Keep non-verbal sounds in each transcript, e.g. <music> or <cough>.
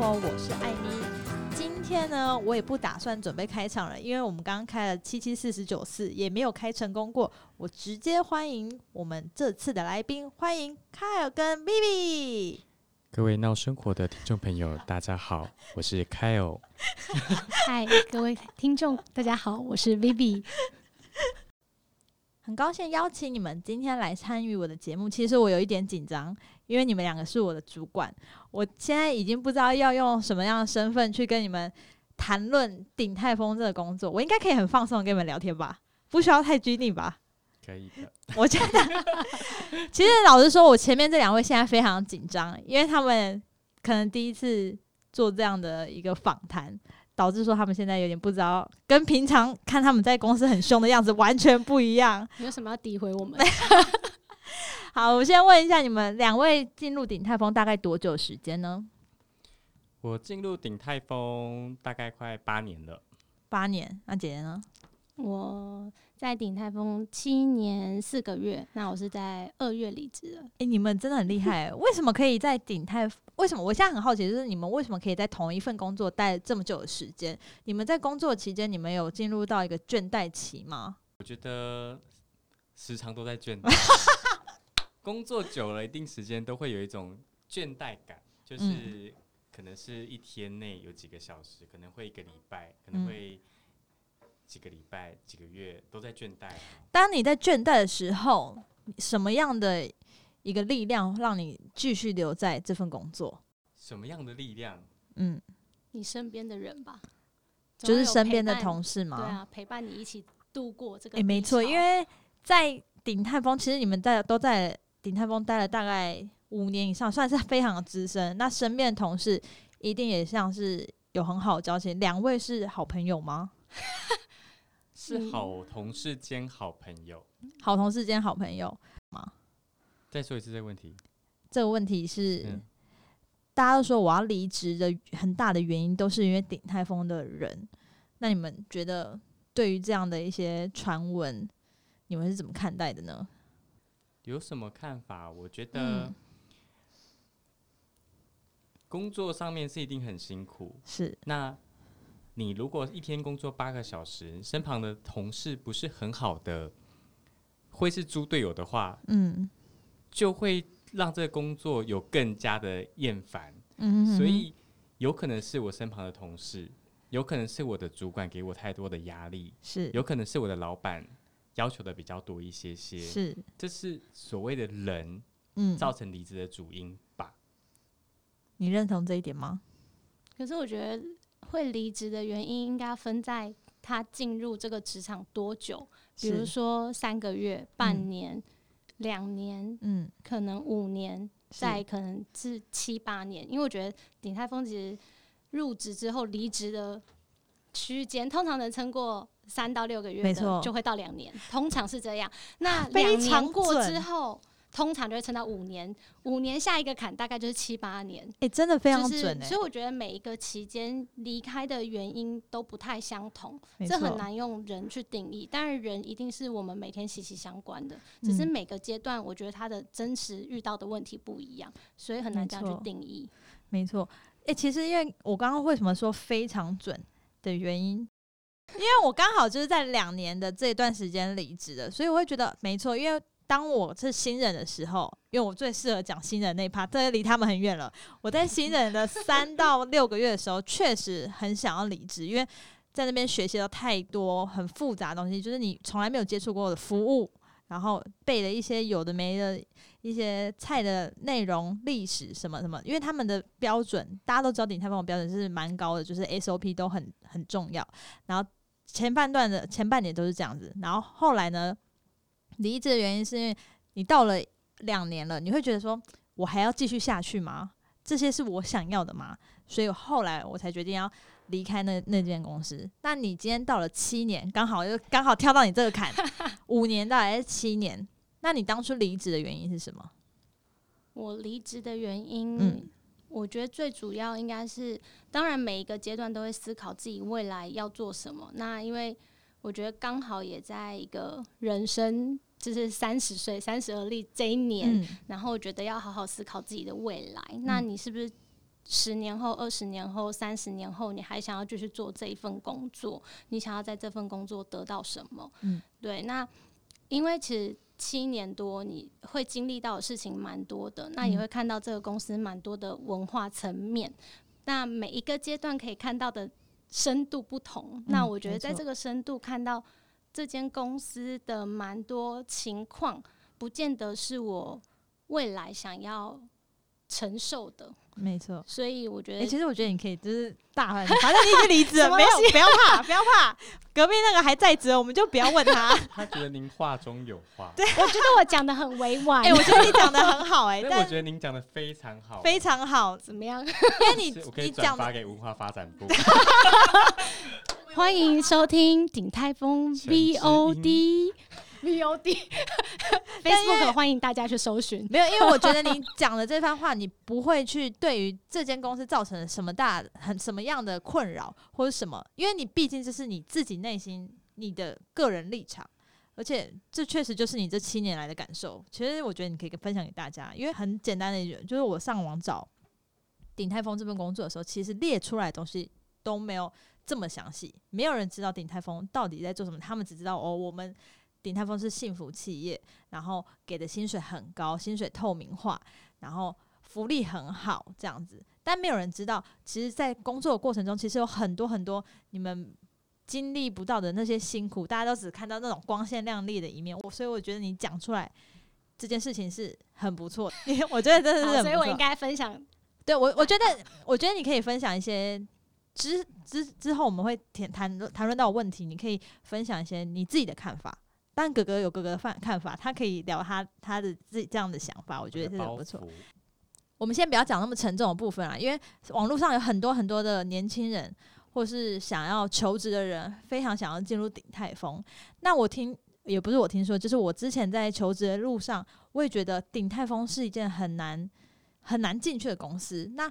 我是艾妮。今天呢，我也不打算准备开场了，因为我们刚刚开了七七四十九次，也没有开成功过。我直接欢迎我们这次的来宾，欢迎凯尔跟 Vivi。各位闹生活的听众朋友，大家好，我是 Kyle。嗨，各位听众，大家好，我是 Vivi。很高兴邀请你们今天来参与我的节目。其实我有一点紧张，因为你们两个是我的主管，我现在已经不知道要用什么样的身份去跟你们谈论鼎泰丰这个工作。我应该可以很放松地跟你们聊天吧，不需要太拘泥吧？可以的。我觉得，其实老实说，我前面这两位现在非常紧张，因为他们可能第一次做这样的一个访谈。导致说他们现在有点不知道，跟平常看他们在公司很凶的样子完全不一样。有什么要诋毁我们？<laughs> 好，我先问一下你们两位进入鼎泰丰大概多久时间呢？我进入鼎泰丰大概快八年了。八年，那姐姐呢？我在鼎泰丰七年四个月，那我是在二月离职的。哎，你们真的很厉害，<laughs> 为什么可以在鼎泰？为什么？我现在很好奇，就是你们为什么可以在同一份工作待这么久的时间？你们在工作期间，你们有进入到一个倦怠期吗？我觉得时常都在倦怠，<laughs> <laughs> 工作久了一定时间都会有一种倦怠感，就是可能是一天内有几个小时，可能会一个礼拜，可能会。几个礼拜、几个月都在倦怠。当你在倦怠的时候，什么样的一个力量让你继续留在这份工作？什么样的力量？嗯，你身边的人吧，就是身边的同事吗？对啊，陪伴你一起度过这个。哎，没错，因为在鼎泰丰，其实你们在都在鼎泰丰待了大概五年以上，算是非常的资深。那身边的同事一定也像是有很好的交情。两位是好朋友吗？<laughs> 是好同事兼好朋友，好同事兼好朋友吗？再说一次这个问题。这个问题是，大家都说我要离职的很大的原因，都是因为鼎泰丰的人。那你们觉得对于这样的一些传闻，你们是怎么看待的呢？有什么看法？我觉得工作上面是一定很辛苦，是那。你如果一天工作八个小时，身旁的同事不是很好的，会是猪队友的话，嗯，就会让这个工作有更加的厌烦。嗯，所以有可能是我身旁的同事，有可能是我的主管给我太多的压力，是有可能是我的老板要求的比较多一些些，是这是所谓的人，嗯，造成离职的主因吧？你认同这一点吗？可是我觉得。会离职的原因应该分在他进入这个职场多久，比如说三个月、半年、两年，嗯，可能五年，再可能是七八年。因为我觉得鼎泰丰其实入职之后离职的区间，通常能撑过三到六个月的，就会到两年，通常是这样。那两年过之后。通常就会撑到五年，五年下一个坎大概就是七八年。哎，真的非常准所以我觉得每一个期间离开的原因都不太相同，这很难用人去定义。当然，人一定是我们每天息息相关的，只是每个阶段我觉得他的真实遇到的问题不一样，所以很难这样去定义。没错，哎，其实因为我刚刚为什么说非常准的原因，因为我刚好就是在两年的这段时间离职的，所以我会觉得没错，因为。当我是新人的时候，因为我最适合讲新人那一 part，这离他们很远了。我在新人的三到六个月的时候，确实很想要离职，因为在那边学习到太多很复杂的东西，就是你从来没有接触过的服务，然后背了一些有的没的一些菜的内容、历史什么什么。因为他们的标准，大家都知道鼎泰丰的标准是蛮高的，就是 SOP 都很很重要。然后前半段的前半年都是这样子，然后后来呢？离职的原因是因为你到了两年了，你会觉得说，我还要继续下去吗？这些是我想要的吗？所以后来我才决定要离开那那间公司。那你今天到了七年，刚好又刚好跳到你这个坎，<laughs> 五年到还是七年？那你当初离职的原因是什么？我离职的原因，嗯，我觉得最主要应该是，当然每一个阶段都会思考自己未来要做什么。那因为我觉得刚好也在一个人生。就是三十岁三十而立这一年，然后我觉得要好好思考自己的未来。那你是不是十年后、二十年后、三十年后，你还想要继续做这一份工作？你想要在这份工作得到什么？嗯，对。那因为其实七年多，你会经历到的事情蛮多的，那也会看到这个公司蛮多的文化层面。那每一个阶段可以看到的深度不同。那我觉得在这个深度看到这间公司的蛮多情况，不见得是我未来想要承受的。没错，所以我觉得，其实我觉得你可以就是大，<laughs> 反正你已经离职了，没有，不要怕，不要怕，隔壁那个还在职，我们就不要问他。<laughs> 他觉得您话中有话，对我觉得我讲的很委婉，<laughs> 哎，我觉得你讲的很好，哎，但我觉得您讲的非常好，非常好，怎么样？因为你我可以转发给文化发展部。欢迎收听鼎泰丰 VOD。V O D，Facebook <laughs> 欢迎大家去搜寻。没有，因为我觉得你讲的这番话，你不会去对于这间公司造成什么大很什么样的困扰或者什么，因为你毕竟这是你自己内心你的个人立场，而且这确实就是你这七年来的感受。其实我觉得你可以分享给大家，因为很简单的一句，就是我上网找鼎泰丰这份工作的时候，其实列出来的东西都没有这么详细，没有人知道鼎泰丰到底在做什么，他们只知道哦我们。鼎泰丰是幸福企业，然后给的薪水很高，薪水透明化，然后福利很好，这样子。但没有人知道，其实，在工作的过程中，其实有很多很多你们经历不到的那些辛苦，大家都只看到那种光鲜亮丽的一面。我所以我觉得你讲出来这件事情是很不错，我觉得真的是，所以我应该分享。对我，我觉得，<laughs> 我觉得你可以分享一些之之之后，我们会谈谈谈论到问题，你可以分享一些你自己的看法。但哥哥有哥哥的看看法，他可以聊他他的自己这样的想法，我觉得是很不错。我们先不要讲那么沉重的部分啊，因为网络上有很多很多的年轻人，或是想要求职的人，非常想要进入鼎泰丰。那我听也不是我听说，就是我之前在求职的路上，我也觉得鼎泰丰是一件很难很难进去的公司。那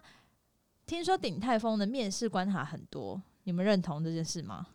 听说鼎泰丰的面试关卡很多，你们认同这件事吗？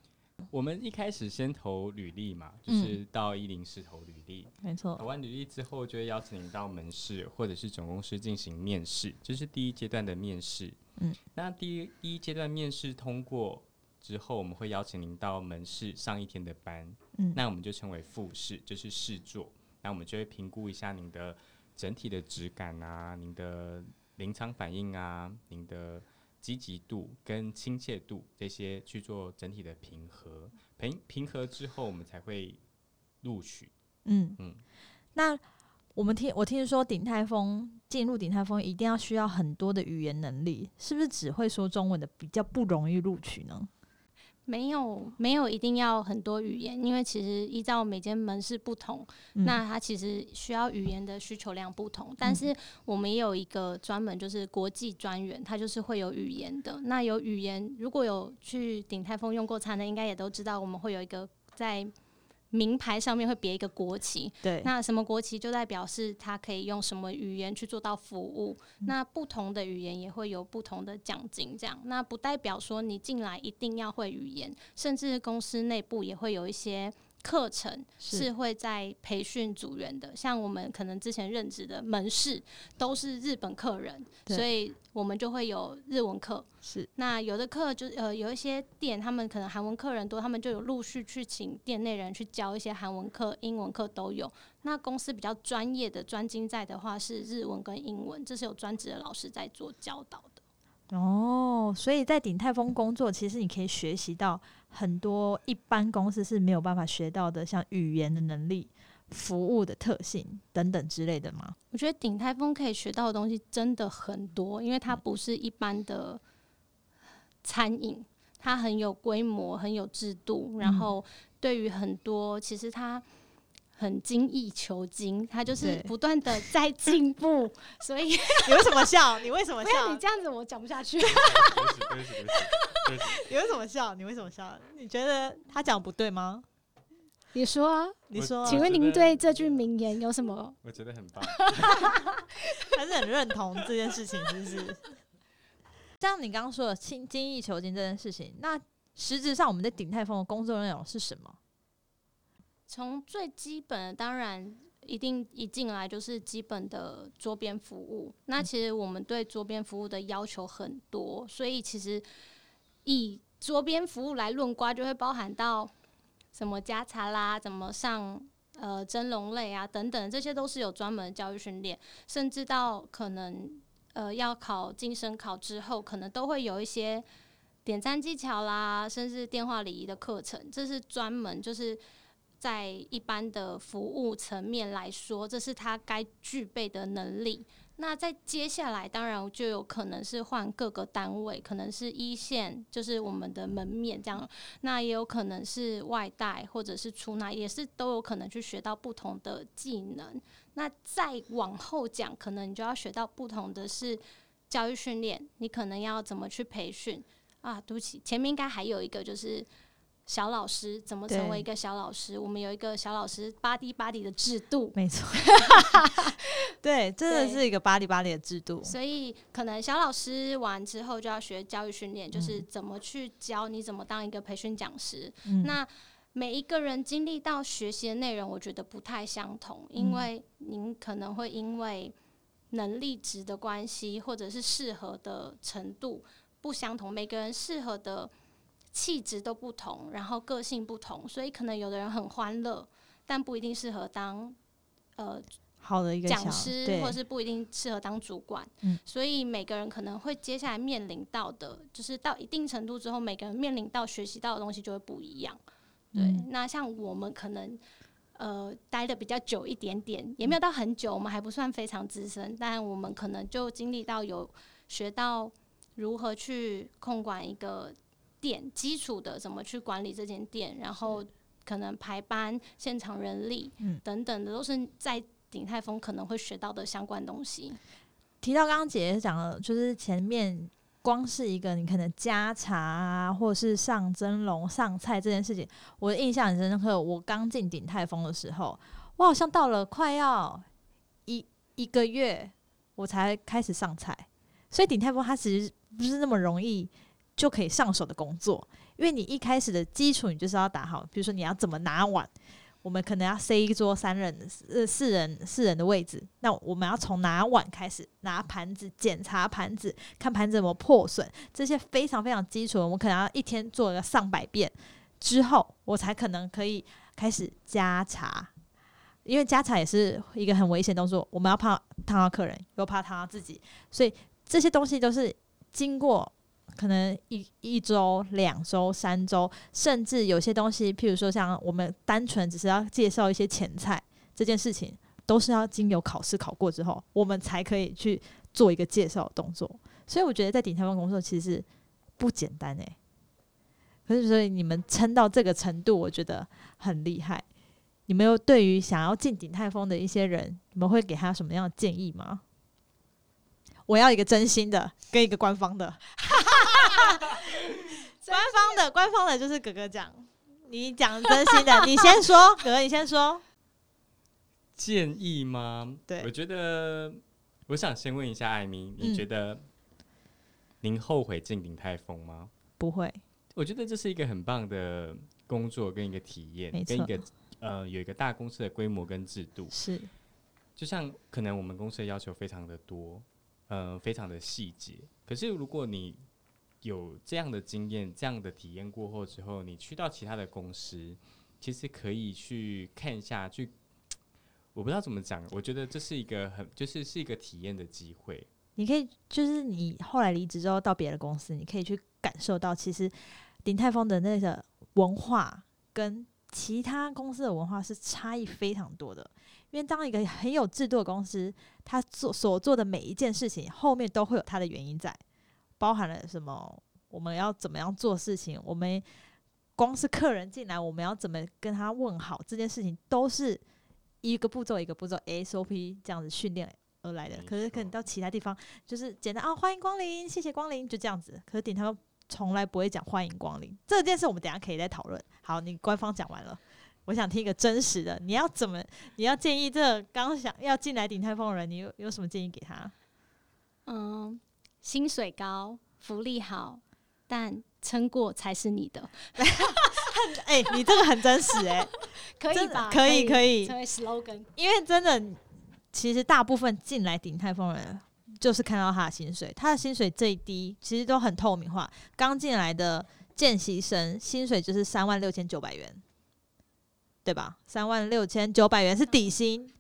我们一开始先投履历嘛，就是到一零四投履历，没错。投完履历之后，就会邀请你到门市或者是总公司进行面试，这是第一阶段的面试。嗯，那第一第一阶段面试通过之后，我们会邀请您到门市上一天的班，嗯，那我们就称为复试，就是试做。那我们就会评估一下您的整体的质感啊，您的临场反应啊，您的。积极度跟亲切度这些去做整体的平和，平平和之后，我们才会录取。嗯嗯，那我们听我听说鼎泰丰进入鼎泰丰一定要需要很多的语言能力，是不是只会说中文的比较不容易录取呢？没有，没有一定要很多语言，因为其实依照每间门市不同，那它其实需要语言的需求量不同。但是我们也有一个专门就是国际专员，他就是会有语言的。那有语言，如果有去鼎泰丰用过餐的，应该也都知道，我们会有一个在。名牌上面会别一个国旗，对，那什么国旗就代表是他可以用什么语言去做到服务。那不同的语言也会有不同的奖金，这样。那不代表说你进来一定要会语言，甚至公司内部也会有一些。课程是会在培训组员的，像我们可能之前任职的门市都是日本客人，所以我们就会有日文课。是，那有的课就呃有一些店，他们可能韩文客人多，他们就有陆续去请店内人去教一些韩文课、英文课都有。那公司比较专业的专精在的话是日文跟英文，这是有专职的老师在做教导的。哦，所以在鼎泰丰工作，其实你可以学习到很多一般公司是没有办法学到的，像语言的能力、服务的特性等等之类的吗？我觉得鼎泰丰可以学到的东西真的很多，因为它不是一般的餐饮，它很有规模、很有制度，然后对于很多其实它。很精益求精，他就是不断的在进步，<laughs> 所以 <laughs> 你为什么笑？你为什么 <laughs> 笑？你这样子我讲不下去。你为什么笑？你为什么笑？你觉得他讲不对吗？你说啊，你说。请问您对这句名言有什么？我觉得很棒，还是很认同这件事情，是不是？像你刚刚说的精精益求精这件事情，那实质上我们在鼎泰丰的工作内容是什么？从最基本的，当然一定一进来就是基本的桌边服务。那其实我们对桌边服务的要求很多，所以其实以桌边服务来论瓜，就会包含到什么加茶啦，怎么上呃蒸笼类啊等等，这些都是有专门的教育训练，甚至到可能呃要考晋升考之后，可能都会有一些点赞技巧啦，甚至电话礼仪的课程，这是专门就是。在一般的服务层面来说，这是他该具备的能力。那在接下来，当然就有可能是换各个单位，可能是一线，就是我们的门面这样。那也有可能是外带，或者是出纳，也是都有可能去学到不同的技能。那再往后讲，可能你就要学到不同的是教育训练，你可能要怎么去培训啊？对不起，前面应该还有一个就是。小老师怎么成为一个小老师？我们有一个小老师巴迪巴迪的制度，没错，<laughs> 对，真的是一个巴迪巴迪的制度。所以可能小老师完之后就要学教育训练，就是怎么去教你怎么当一个培训讲师。那每一个人经历到学习的内容，我觉得不太相同，因为您可能会因为能力值的关系，或者是适合的程度不相同，每个人适合的。气质都不同，然后个性不同，所以可能有的人很欢乐，但不一定适合当呃好的一个讲师，或者是不一定适合当主管。嗯，所以每个人可能会接下来面临到的，就是到一定程度之后，每个人面临到学习到的东西就会不一样。对，那像我们可能呃待的比较久一点点，也没有到很久，我们还不算非常资深，但我们可能就经历到有学到如何去控管一个。店基础的怎么去管理这间店，然后可能排班、现场人力等等的，都是在鼎泰丰可能会学到的相关东西。提到刚刚姐姐讲的，就是前面光是一个你可能加茶啊，或者是上蒸笼、上菜这件事情，我的印象很深刻。我刚进鼎泰丰的时候，我好像到了快要一一个月，我才开始上菜，所以鼎泰丰它其实不是那么容易。就可以上手的工作，因为你一开始的基础你就是要打好，比如说你要怎么拿碗，我们可能要塞一桌三人、呃四人、四人的位置，那我们要从拿碗开始，拿盘子检查盘子，看盘子有没有破损，这些非常非常基础，我们可能要一天做个上百遍。之后，我才可能可以开始加茶，因为加茶也是一个很危险动作，我们要怕烫到客人，又怕烫到自己，所以这些东西都是经过。可能一一周、两周、三周，甚至有些东西，譬如说像我们单纯只是要介绍一些前菜这件事情，都是要经由考试考过之后，我们才可以去做一个介绍动作。所以我觉得在顶泰丰工作其实不简单诶。可是所以你们撑到这个程度，我觉得很厉害。你们有对于想要进鼎泰丰的一些人，你们会给他什么样的建议吗？我要一个真心的，跟一个官方的。<laughs> 官方的，官方的，就是哥哥讲，你讲真心的，你先说，哥哥你先说。建议吗？对，我觉得，我想先问一下艾米，你觉得您后悔进鼎泰丰吗？不会，我觉得这是一个很棒的工作跟一个体验，跟一个呃有一个大公司的规模跟制度是，就像可能我们公司的要求非常的多。呃，非常的细节。可是，如果你有这样的经验、这样的体验过后之后，你去到其他的公司，其实可以去看一下。去，<tsk> 我不知道怎么讲，我觉得这是一个很，就是是一个体验的机会。你可以，就是你后来离职之后到别的公司，你可以去感受到，其实鼎泰丰的那个文化跟其他公司的文化是差异非常多的。因为当一个很有制度的公司，他做所做的每一件事情后面都会有他的原因在，包含了什么？我们要怎么样做事情？我们光是客人进来，我们要怎么跟他问好？这件事情都是一个步骤一个步骤 SOP 这样子训练而来的。可是可能到其他地方就是简单啊，欢迎光临，谢谢光临，就这样子。可是顶他从来不会讲欢迎光临这件事，我们等下可以再讨论。好，你官方讲完了。我想听一个真实的，你要怎么？<laughs> 你要建议这刚想要进来鼎泰丰的人，你有有什么建议给他？嗯，薪水高，福利好，但撑过才是你的。很 <laughs> 哎，你这个很真实哎，<laughs> 可以吧？可以可以成为 slogan，因为真的，其实大部分进来鼎泰丰人，就是看到他的薪水，他的薪水最低，其实都很透明化。刚进来的见习生薪水就是三万六千九百元，对吧？三万六千九百元是底薪。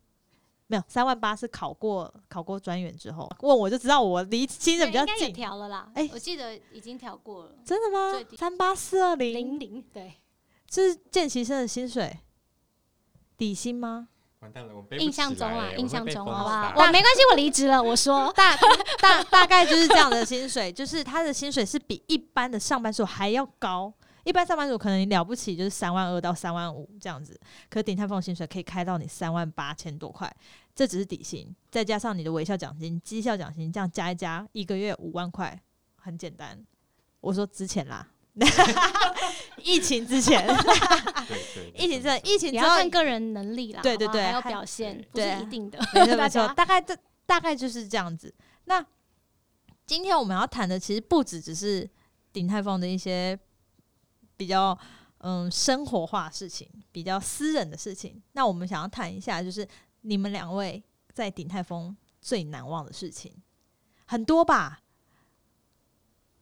没有三万八是考过考过专员之后问我就知道我离新人比较近，调了啦。哎，我记得已经调过了，真的吗？三八四二零零零，对，这是见习生的薪水底薪吗？完蛋了，我印象中啊，印象中，好吧，我没关系，我离职了。我说大大大概就是这样的薪水，就是他的薪水是比一般的上班族还要高。一般上班族可能你了不起就是三万二到三万五这样子，可顶泰丰薪水可以开到你三万八千多块，这只是底薪，再加上你的微笑奖金、绩效奖金，这样加一加，一个月五万块，很简单。我说之前啦，<laughs> <laughs> 疫情之前，疫情之前，疫情你要看个人能力啦，对对对，还有表现，不是一定的，没错，<laughs> 大概这大概就是这样子。那今天我们要谈的其实不只只是鼎泰丰的一些。比较嗯生活化事情，比较私人的事情。那我们想要谈一下，就是你们两位在鼎泰丰最难忘的事情，很多吧？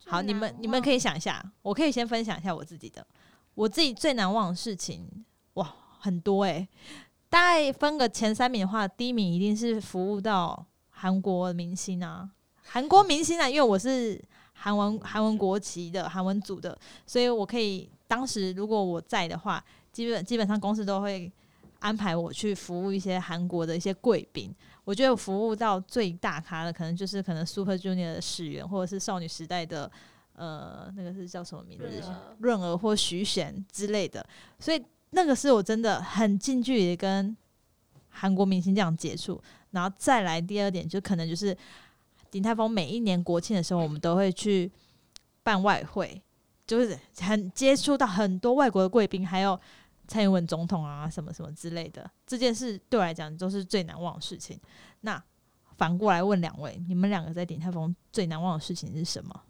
好，你们你们可以想一下，我可以先分享一下我自己的，我自己最难忘的事情，哇，很多诶。大概分个前三名的话，第一名一定是服务到韩国明星啊，韩国明星啊，因为我是。韩文韩文国旗的韩文组的，所以我可以当时如果我在的话，基本基本上公司都会安排我去服务一些韩国的一些贵宾。我觉得服务到最大咖的，可能就是可能 Super Junior 的始源，或者是少女时代的呃那个是叫什么名字？润儿或徐贤之类的。所以那个是我真的很近距离跟韩国明星这样接触。然后再来第二点，就可能就是。鼎泰丰每一年国庆的时候，我们都会去办外汇，就是很接触到很多外国的贵宾，还有蔡英文总统啊，什么什么之类的。这件事对我来讲都是最难忘的事情。那反过来问两位，你们两个在鼎泰丰最难忘的事情是什么？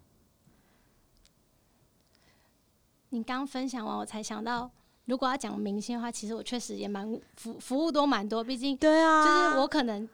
你刚分享完，我才想到，如果要讲明星的话，其实我确实也蛮服服务都蛮多，毕竟对啊，就是我可能。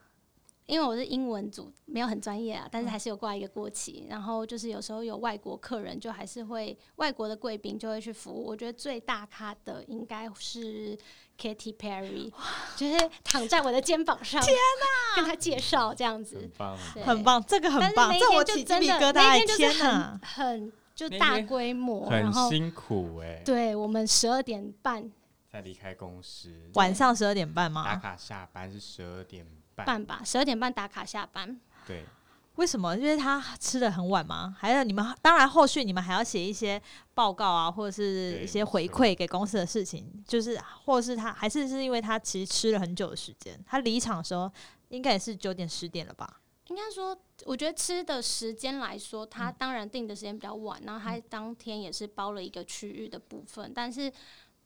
因为我是英文组，没有很专业啊，但是还是有挂一个国旗。然后就是有时候有外国客人，就还是会外国的贵宾就会去服务。我觉得最大咖的应该是 Katy Perry，就是躺在我的肩膀上，天哪，跟他介绍这样子，很棒，很棒，这个很棒。这我起鸡皮疙瘩，天哪，很就大规模，很辛苦哎。对我们十二点半才离开公司，晚上十二点半吗？打卡下班是十二点。半吧，十二点半打卡下班。对，为什么？因为他吃的很晚吗？还有你们，当然后续你们还要写一些报告啊，或者是一些回馈给公司的事情，就是或者是他还是是因为他其实吃了很久的时间，他离场的时候应该也是九点十点了吧？应该说，我觉得吃的时间来说，他当然定的时间比较晚，然后他当天也是包了一个区域的部分，但是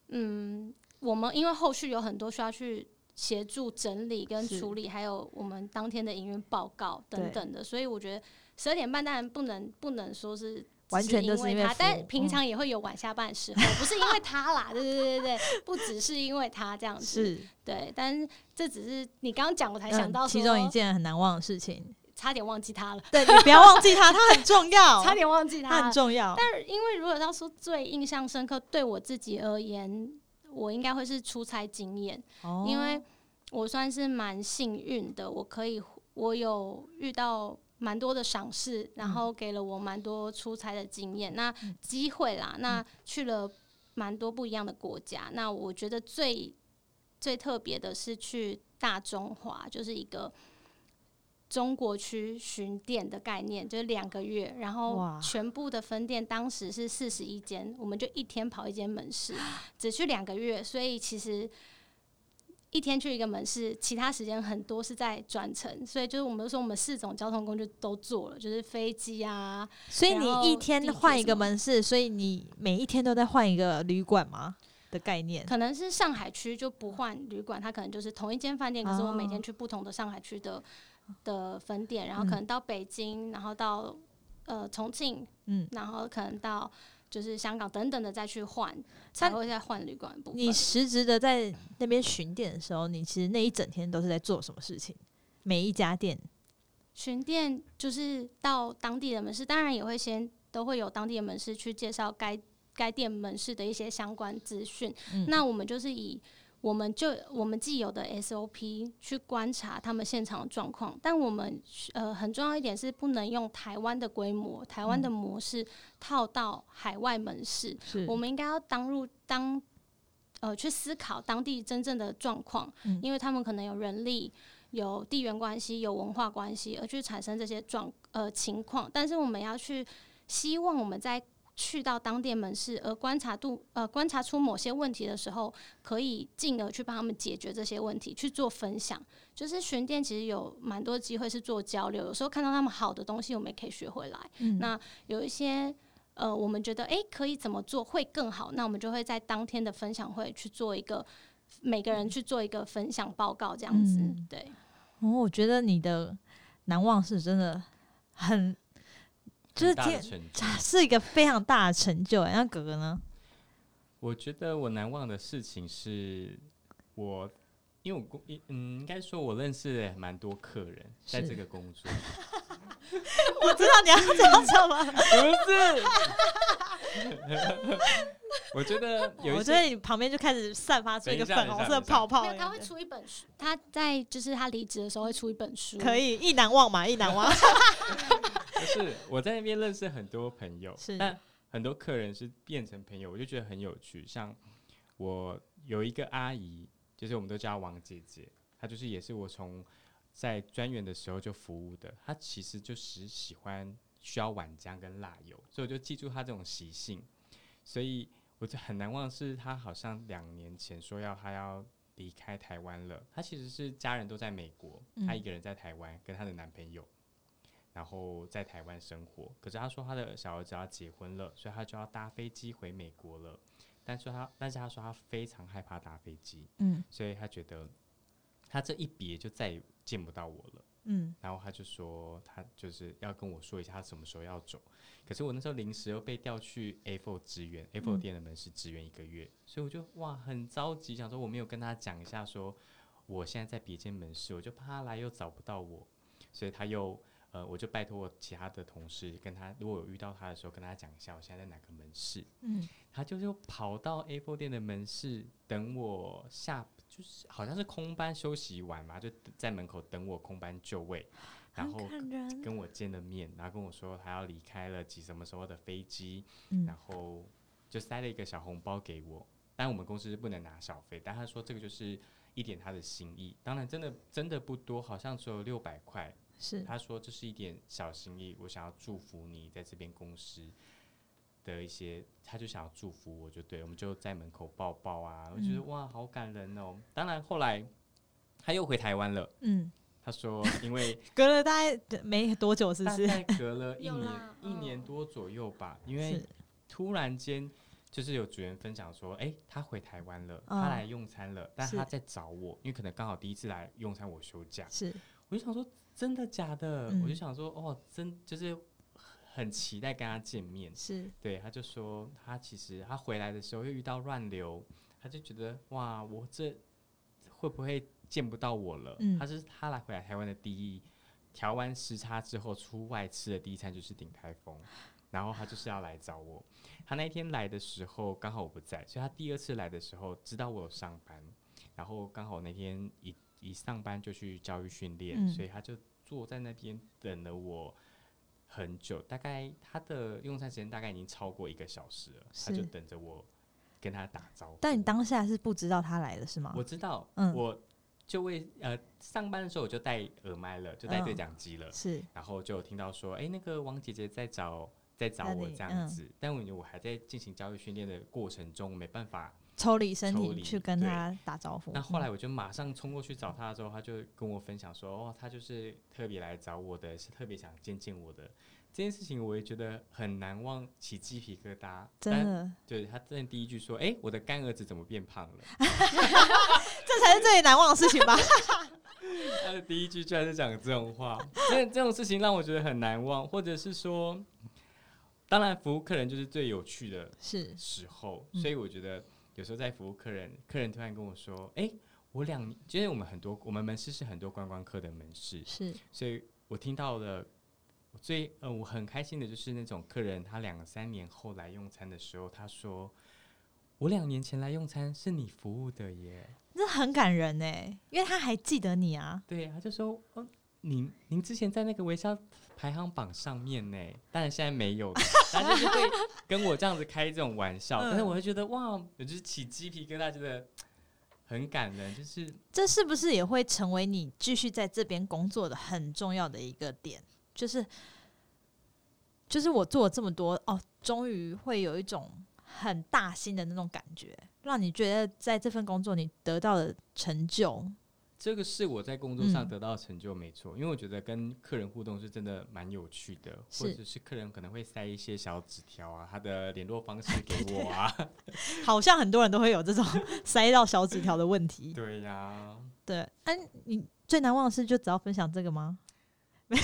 嗯，我们因为后续有很多需要去。协助整理跟处理，还有我们当天的营运报告等等的，所以我觉得十二点半当然不能不能说是完全都是因为他，但平常也会有晚下班的时候，不是因为他啦，<laughs> 对对对对对，不只是因为他这样子，是，对，但是这只是你刚刚讲，我才想到其中一件很难忘的事情，差点忘记他了，对你不要忘记他，他很重要，<laughs> 差点忘记他很重要，但是因为如果要说最印象深刻，对我自己而言。我应该会是出差经验，因为我算是蛮幸运的，我可以我有遇到蛮多的赏识，然后给了我蛮多出差的经验，那机会啦，那去了蛮多不一样的国家，那我觉得最最特别的是去大中华，就是一个。中国区巡店的概念就是两个月，然后全部的分店当时是四十一间，我们就一天跑一间门市，<gasps> 只去两个月，所以其实一天去一个门市，其他时间很多是在转乘，所以就是我们说我们四种交通工具都做了，就是飞机啊。所以你一天换一个门市，所以你每一天都在换一个旅馆吗？的概念？可能是上海区就不换旅馆，它可能就是同一间饭店，可是我每天去不同的上海区的。的分店，然后可能到北京，然后到呃重庆，嗯，然后可能到就是香港等等的再去换，才会再换旅馆部分。你实质的在那边巡店的时候，你其实那一整天都是在做什么事情？每一家店巡店就是到当地的门市，当然也会先都会有当地的门市去介绍该该店门市的一些相关资讯。那我们就是以我们就我们既有的 SOP 去观察他们现场的状况，但我们呃很重要一点是不能用台湾的规模、台湾的模式套到海外门市。我们应该要当入当呃去思考当地真正的状况，因为他们可能有人力、有地缘关系、有文化关系，而去产生这些状呃情况。但是我们要去希望我们在。去到当店门市，而观察度呃观察出某些问题的时候，可以进而去帮他们解决这些问题，去做分享。就是巡店其实有蛮多机会是做交流，有时候看到他们好的东西，我们也可以学回来。那有一些呃，我们觉得诶可以怎么做会更好，那我们就会在当天的分享会去做一个每个人去做一个分享报告，这样子。对，哦，我觉得你的难忘是真的很。就是天，是一个非常大的成就。那哥哥呢？我觉得我难忘的事情是，我因为我工，嗯，应该说我认识蛮多客人，在这个工作。<laughs> 我知道你要讲什么，不是？<laughs> 我觉得，我觉得你旁边就开始散发出一个粉红色泡泡。他会出一本书，他在就是他离职的时候会出一本书，可以一难忘嘛，一难忘。<laughs> 是我在那边认识很多朋友，但很多客人是变成朋友，我就觉得很有趣。像我有一个阿姨，就是我们都叫王姐姐，她就是也是我从在专员的时候就服务的。她其实就是喜欢需要碗浆跟辣油，所以我就记住她这种习性。所以我就很难忘，是她好像两年前说要她要离开台湾了。她其实是家人都在美国，她一个人在台湾跟她的男朋友。然后在台湾生活，可是他说他的小儿子要结婚了，所以他就要搭飞机回美国了。但是他，但是他说他非常害怕搭飞机，嗯，所以他觉得他这一别就再也见不到我了，嗯。然后他就说他就是要跟我说一下他什么时候要走。可是我那时候临时又被调去 A4 支援 A4 店的门市支援一个月，所以我就哇很着急，想说我没有跟他讲一下说我现在在别间门市，我就怕他来又找不到我，所以他又。呃，我就拜托我其他的同事跟他，如果有遇到他的时候，跟他讲一下我现在在哪个门市。嗯，他就又跑到 Apple 店的门市等我下，就是好像是空班休息完嘛，就在门口等我空班就位，然后跟我见了面，然后跟我说他要离开了，挤什么时候的飞机，然后就塞了一个小红包给我。但我们公司是不能拿小费，但他说这个就是一点他的心意。当然，真的真的不多，好像只有六百块。是，他说这是一点小心意，我想要祝福你在这边公司的一些，他就想要祝福我，就对，我们就在门口抱抱啊，我觉得哇，好感人哦。当然后来他又回台湾了，嗯，他说因为 <laughs> 隔了大概没多久，是不是？隔了一年一年多左右吧，因为突然间就是有组员分享说，哎，他回台湾了，他来用餐了，但他在找我，因为可能刚好第一次来用餐，我休假，是，我就想说。真的假的？我就想说，哦，真就是很期待跟他见面。是对，他就说他其实他回来的时候又遇到乱流，他就觉得哇，我这会不会见不到我了？他是他来回来台湾的第一，调完时差之后出外吃的第一餐就是顶台风，然后他就是要来找我。他那一天来的时候刚好我不在，所以他第二次来的时候知道我有上班，然后刚好那天一。一上班就去教育训练，所以他就坐在那边等了我很久，大概他的用餐时间大概已经超过一个小时了，他就等着我跟他打招呼。但你当下是不知道他来了是吗？我知道，嗯，我就为呃上班的时候我就戴耳麦了，就戴对讲机了，是，然后就听到说，哎，那个王姐姐在找在找我这样子，但我我还在进行教育训练的过程中，没办法。抽离身体去跟他打招呼。那后来我就马上冲过去找他的时候，他就跟我分享说：“哦，他就是特别来找我的，是特别想见见我的。”这件事情我也觉得很难忘，起鸡皮疙瘩。真的，对他真的第一句说：“哎，我的干儿子怎么变胖了？” <laughs> 这才是最难忘的事情吧？<laughs> 他的第一句居然是讲这种话，这这种事情让我觉得很难忘，或者是说。当然服务客人就是最有趣的是时候，所以我觉得有时候在服务客人，客人突然跟我说：“哎，我两年，因为我们很多我们门市是很多观光客的门市，是，所以我听到了最呃我很开心的就是那种客人，他两三年后来用餐的时候，他说。”我两年前来用餐是你服务的耶，这很感人哎，因为他还记得你啊。对，他就说，哦，您您之前在那个微笑排行榜上面呢，但是现在没有，<laughs> 他就是会跟我这样子开这种玩笑，但是我会觉得哇，我就是起鸡皮疙瘩，觉得很感人。就是这是不是也会成为你继续在这边工作的很重要的一个点？就是就是我做了这么多哦，终于会有一种。很大心的那种感觉，让你觉得在这份工作你得到的成就，这个是我在工作上得到的成就，没错。因为我觉得跟客人互动是真的蛮有趣的，或者是客人可能会塞一些小纸条啊，他的联络方式给我啊，<laughs> 好像很多人都会有这种 <laughs> 塞到小纸条的问题。对呀，对，哎，你最难忘的事就只要分享这个吗？<laughs>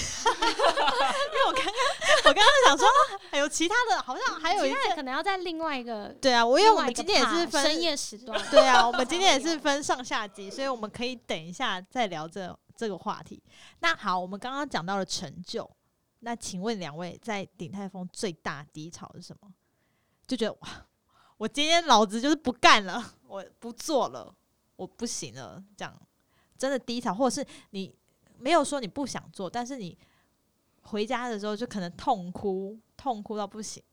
刚刚想说，还有其他的，好像还有一个可能要在另外一个对啊，我因为我们今天也是分深夜时段，<laughs> 对啊，我们今天也是分上下集，所以我们可以等一下再聊这这个话题。那好，我们刚刚讲到了成就，那请问两位在鼎泰丰最大低潮是什么？就觉得哇，我今天老子就是不干了，我不做了，我不行了，这样真的低潮，或者是你。没有说你不想做，但是你回家的时候就可能痛哭，痛哭到不行。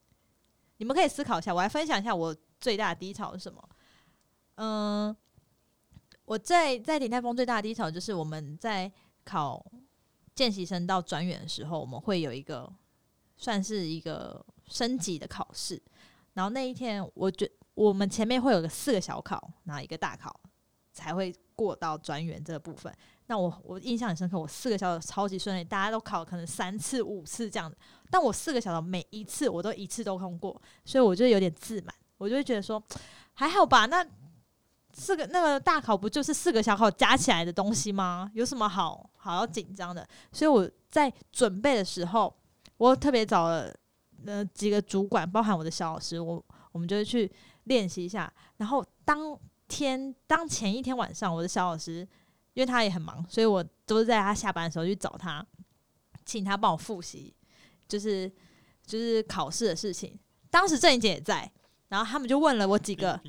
你们可以思考一下，我来分享一下我最大的低潮是什么。嗯，我在在鼎泰丰最大的低潮就是我们在考见习生到转员的时候，我们会有一个算是一个升级的考试。然后那一天，我觉我们前面会有个四个小考，然后一个大考，才会过到转员这个部分。那我我印象很深刻，我四个小时超级顺利，大家都考可能三次五次这样子，但我四个小时每一次我都一次都通过，所以我就有点自满，我就会觉得说还好吧，那四个那个大考不就是四个小考加起来的东西吗？有什么好好要紧张的？所以我在准备的时候，我特别找了呃几个主管，包含我的小老师，我我们就去练习一下，然后当天当前一天晚上，我的小老师。因为他也很忙，所以我都是在他下班的时候去找他，请他帮我复习，就是就是考试的事情。当时郑怡姐也在，然后他们就问了我几个，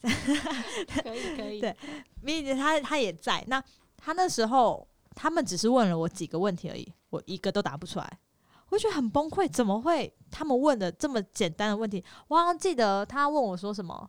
可以 <laughs> 可以，对，米姐她她也在。那他那时候他们只是问了我几个问题而已，我一个都答不出来，我觉得很崩溃。怎么会他们问的这么简单的问题？我好像记得他问我说什么，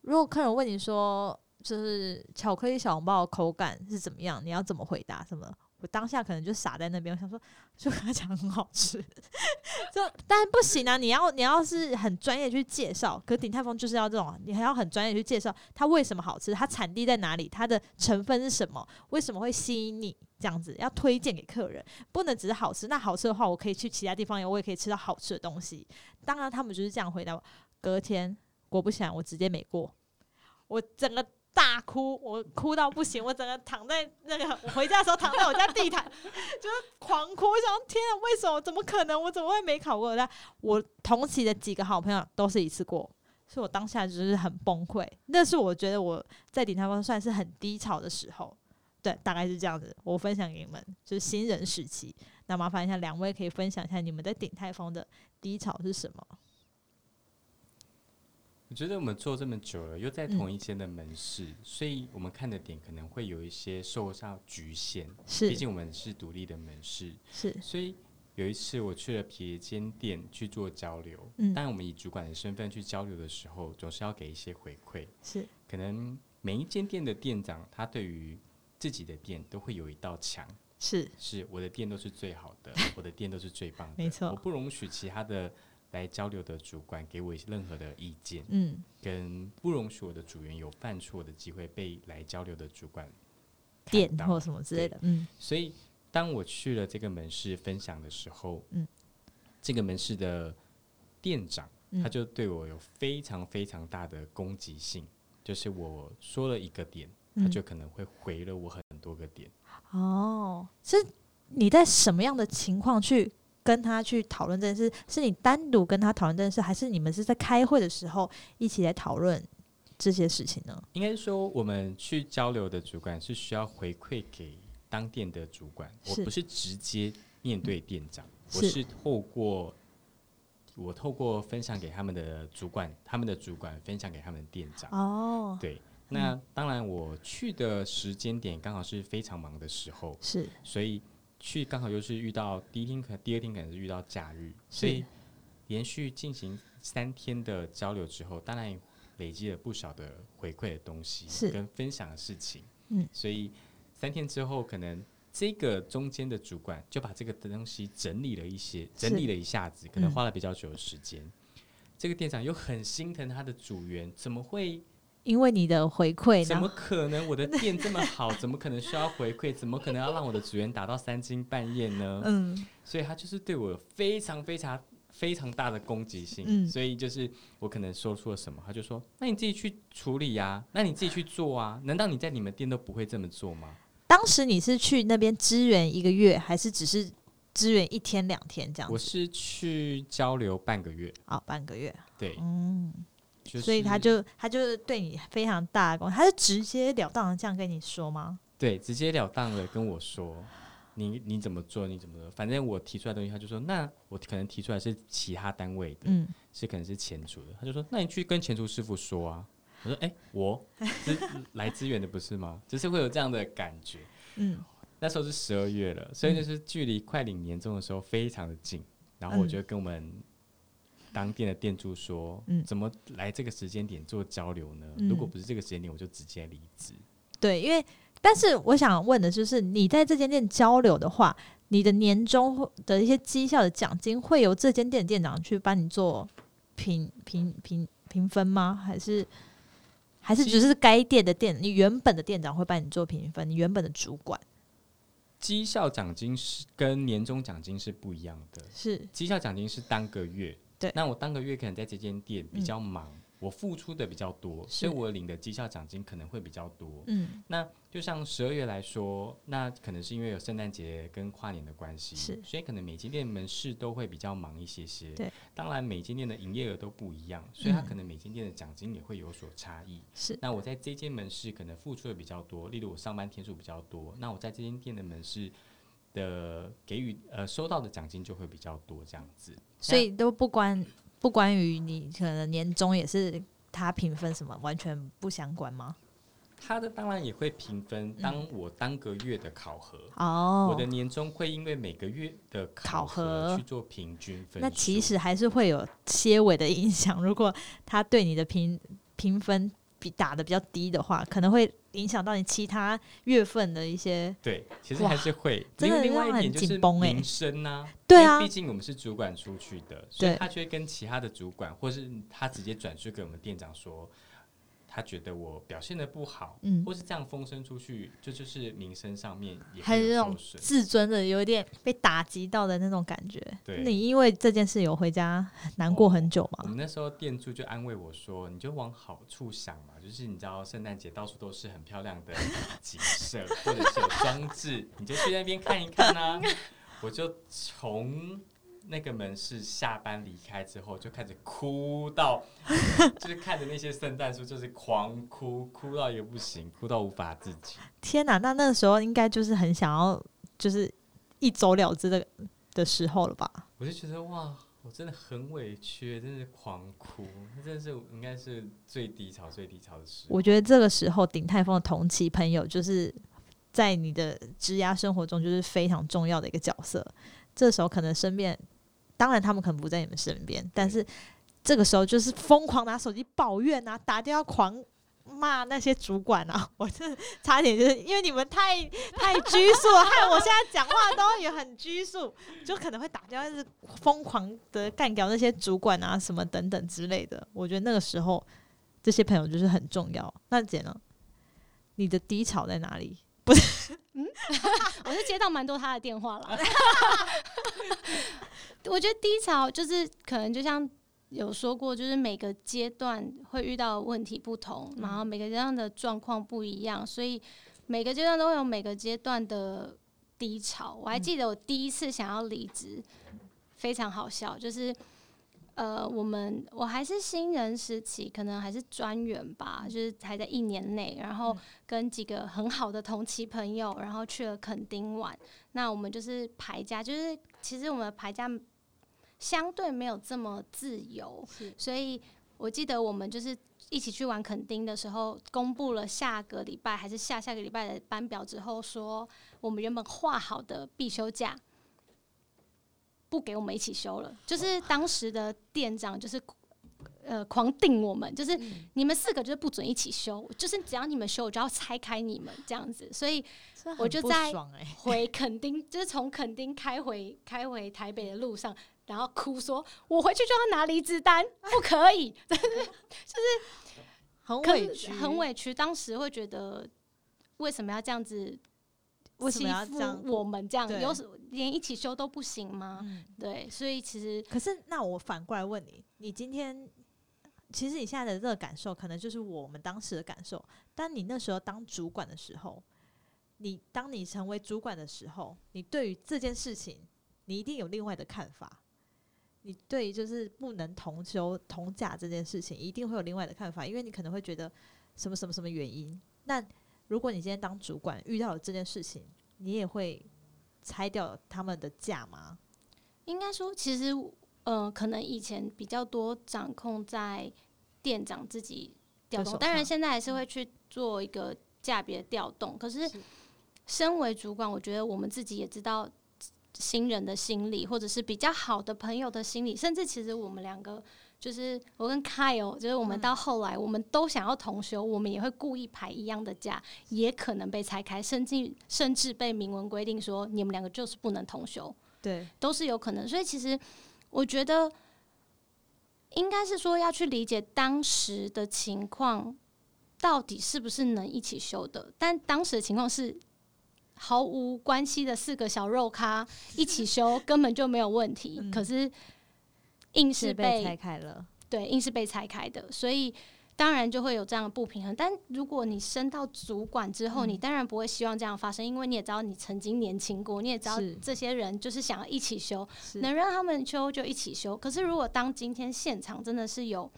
如果客人问你说。就是巧克力小笼包口感是怎么样？你要怎么回答？什么？我当下可能就傻在那边，我想说，就跟他讲很好吃，<laughs> 就但是不行啊！你要你要是很专业去介绍，可鼎泰丰就是要这种，你还要很专业去介绍它为什么好吃，它产地在哪里，它的成分是什么，为什么会吸引你这样子，要推荐给客人，不能只是好吃。那好吃的话，我可以去其他地方，我也可以吃到好吃的东西。当然，他们就是这样回答。隔天果不其然，我直接没过，我整个。大哭，我哭到不行，我整个躺在那个，<laughs> 我回家的时候躺在我家地毯，<laughs> 就是狂哭，我想天啊，为什么？怎么可能？我怎么会没考过？但我同期的几个好朋友都是一次过，所以我当下就是很崩溃。那是我觉得我在鼎泰丰算是很低潮的时候，对，大概是这样子。我分享给你们，就是新人时期。那麻烦一下，两位可以分享一下你们在鼎泰丰的低潮是什么？我觉得我们做这么久了，又在同一间的门市，所以我们看的点可能会有一些受到局限。是，毕竟我们是独立的门市。是，所以有一次我去了别间店去做交流，嗯，当然我们以主管的身份去交流的时候，总是要给一些回馈。是，可能每一间店的店长，他对于自己的店都会有一道墙。是，是我的店都是最好的，<laughs> 我的店都是最棒的。没错，我不容许其他的。来交流的主管给我任何的意见，嗯，跟不容许我的组员有犯错的机会被来交流的主管点或什么之类的，嗯，所以当我去了这个门市分享的时候，嗯，这个门市的店长他就对我有非常非常大的攻击性，就是我说了一个点，他就可能会回了我很多个点。哦，是你在什么样的情况去？跟他去讨论这件事？是你单独跟他讨论这件事，还是你们是在开会的时候一起来讨论这些事情呢？应该说，我们去交流的主管是需要回馈给当店的主管，我不是直接面对店长，我是透过我透过分享给他们的主管，他们的主管分享给他们的店长。哦，对。那当然，我去的时间点刚好是非常忙的时候，是，所以去刚好又是遇到第一天，可第二天可能是遇到假日，所以连续进行三天的交流之后，当然累积了不少的回馈的东西，是。跟分享的事情，嗯，所以三天之后，可能这个中间的主管就把这个东西整理了一些，整理了一下子，可能花了比较久的时间，这个店长又很心疼他的组员，怎么会？因为你的回馈，怎么可能？我的店这么好，<laughs> 怎么可能需要回馈？怎么可能要让我的组员打到三更半夜呢？嗯，所以他就是对我非常非常非常大的攻击性。嗯，所以就是我可能说出了什么，他就说：“那你自己去处理呀，那你自己去做啊，难道你在你们店都不会这么做吗？”当时你是去那边支援一个月，还是只是支援一天两天这样？我是去交流半个月。哦，半个月。对，嗯。所以他就他就是对你非常大的功，他是直截了当的这样跟你说吗？对，直截了当的跟我说，你你怎么做，你怎么做，反正我提出来东西，他就说，那我可能提出来是其他单位的，嗯，是可能是前厨的，他就说，那你去跟前厨师傅说啊。我说，哎，我 <laughs> 来支援的不是吗？只是会有这样的感觉。嗯，<laughs> 那时候是十二月了，所以就是距离快领年终的时候非常的近，然后我就跟我们。当店的店主说：“嗯，怎么来这个时间点做交流呢？如果不是这个时间点，我就直接离职。”对，因为但是我想问的就是，你在这间店交流的话，你的年终的一些绩效的奖金会由这间店店长去帮你做评评评评分吗？还是还是只是该店的店你原本的店长会帮你做评分？你原本的主管绩效奖金是跟年终奖金是不一样的，是绩效奖金是当个月。对，那我当个月可能在这间店比较忙，我付出的比较多，所以我领的绩效奖金可能会比较多。嗯，那就像十二月来说，那可能是因为有圣诞节跟跨年的关系，是，所以可能每间店门市都会比较忙一些些。对，当然每间店的营业额都不一样，所以它可能每间店的奖金也会有所差异。是，那我在这间门市可能付出的比较多，例如我上班天数比较多，那我在这间店的门市。的给予呃收到的奖金就会比较多这样子，所以都不关不关于你可能年终也是他评分什么完全不相关吗？他的当然也会评分，当我当个月的考核哦，我的年终会因为每个月的考核去做平均分，那其实还是会有些微的影响。如果他对你的评评分。比打的比较低的话，可能会影响到你其他月份的一些。对，其实还是会。真的另外一点就是名声啊，对啊，毕竟我们是主管出去的，所以他就会跟其他的主管，或是他直接转述给我们店长说。他觉得我表现的不好，嗯，或是这样风声出去，这就是名声上面也还有那种自尊的有点被打击到的那种感觉。对，你因为这件事有回家难过很久吗？我们那时候店主就安慰我说：“你就往好处想嘛，就是你知道圣诞节到处都是很漂亮的景色，或者是有装置，你就去那边看一看啊。”我就从。那个门是下班离开之后就开始哭到，<laughs> 就是看着那些圣诞树，就是狂哭，哭到也不行，哭到无法自己。天哪，那那个时候应该就是很想要，就是一走了之的的时候了吧？我就觉得哇，我真的很委屈，真是狂哭，那真的是应该是最低潮、最低潮的时候。我觉得这个时候，顶泰丰的同期朋友就是在你的职涯生活中就是非常重要的一个角色。这时候可能身边。当然，他们可能不在你们身边，但是这个时候就是疯狂拿手机抱怨啊，打电话狂骂那些主管啊！<laughs> 我真的差点就是因为你们太太拘束，害我现在讲话都也很拘束，就可能会打电话是疯狂的干掉那些主管啊，什么等等之类的。我觉得那个时候这些朋友就是很重要。那姐呢？你的低潮在哪里？不是，嗯，我是接到蛮多他的电话了。我觉得低潮就是可能就像有说过，就是每个阶段会遇到问题不同，然后每个阶段的状况不一样，所以每个阶段都会有每个阶段的低潮。我还记得我第一次想要离职非常好笑，就是。呃，我们我还是新人时期，可能还是专员吧，就是还在一年内，然后跟几个很好的同期朋友，然后去了垦丁玩。那我们就是排假，就是其实我们的排假相对没有这么自由，所以我记得我们就是一起去玩垦丁的时候，公布了下个礼拜还是下下个礼拜的班表之后，说我们原本画好的必休假。不给我们一起休了，就是当时的店长就是呃狂定我们，就是你们四个就是不准一起休，就是只要你们休，我就要拆开你们这样子，所以我就在回垦丁，就是从垦丁开回开回台北的路上，然后哭说，我回去就要拿离职单，<laughs> 不可以，<laughs> 就是很委屈，很委屈，当时会觉得为什么要这样子。为什么要这样？我们这样，有连一起休都不行吗？对，所以其实，可是那我反过来问你，你今天其实你现在的这个感受，可能就是我们当时的感受。但你那时候当主管的时候，你当你成为主管的时候，你对于这件事情，你一定有另外的看法。你对于就是不能同修同价这件事情，一定会有另外的看法，因为你可能会觉得什么什么什么原因。那如果你今天当主管遇到了这件事情，你也会拆掉他们的假吗？应该说，其实呃，可能以前比较多掌控在店长自己调动，当然现在还是会去做一个价别调动。可是，身为主管，我觉得我们自己也知道新人的心理，或者是比较好的朋友的心理，甚至其实我们两个。就是我跟 Kyle，就是我们到后来，我们都想要同修，我们也会故意排一样的假，也可能被拆开，甚至甚至被明文规定说你们两个就是不能同修，对，都是有可能。所以其实我觉得应该是说要去理解当时的情况，到底是不是能一起修的。但当时的情况是毫无关系的四个小肉咖一起修，根本就没有问题。可是。硬是被拆开了，对，硬是被拆开的，所以当然就会有这样的不平衡。但如果你升到主管之后，你当然不会希望这样发生，因为你也知道你曾经年轻过，你也知道这些人就是想要一起修，能让他们修就一起修。可是如果当今天现场真的是有，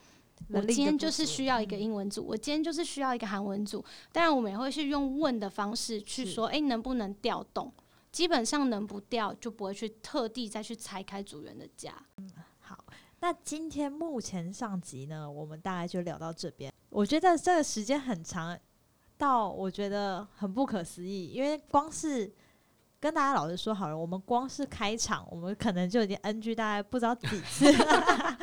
我今天就是需要一个英文组，我今天就是需要一个韩文组，当然我们也会去用问的方式去说，哎，能不能调动？基本上能不调，就不会去特地再去拆开组员的家。嗯，好那今天目前上集呢，我们大概就聊到这边。我觉得这个时间很长，到我觉得很不可思议，因为光是跟大家老实说好了，我们光是开场，我们可能就已经 NG 大概不知道几次了，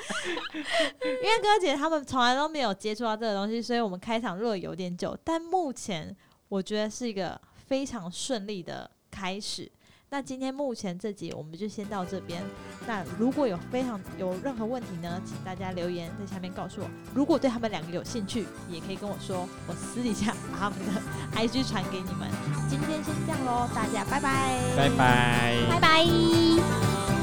因为哥姐他们从来都没有接触到这个东西，所以我们开场录的有点久。但目前我觉得是一个非常顺利的开始。那今天目前这集我们就先到这边。那如果有非常有任何问题呢，请大家留言在下面告诉我。如果对他们两个有兴趣，也可以跟我说，我私底下把他们的 <laughs> IG 传给你们。今天先这样喽，大家拜拜，拜拜，拜拜。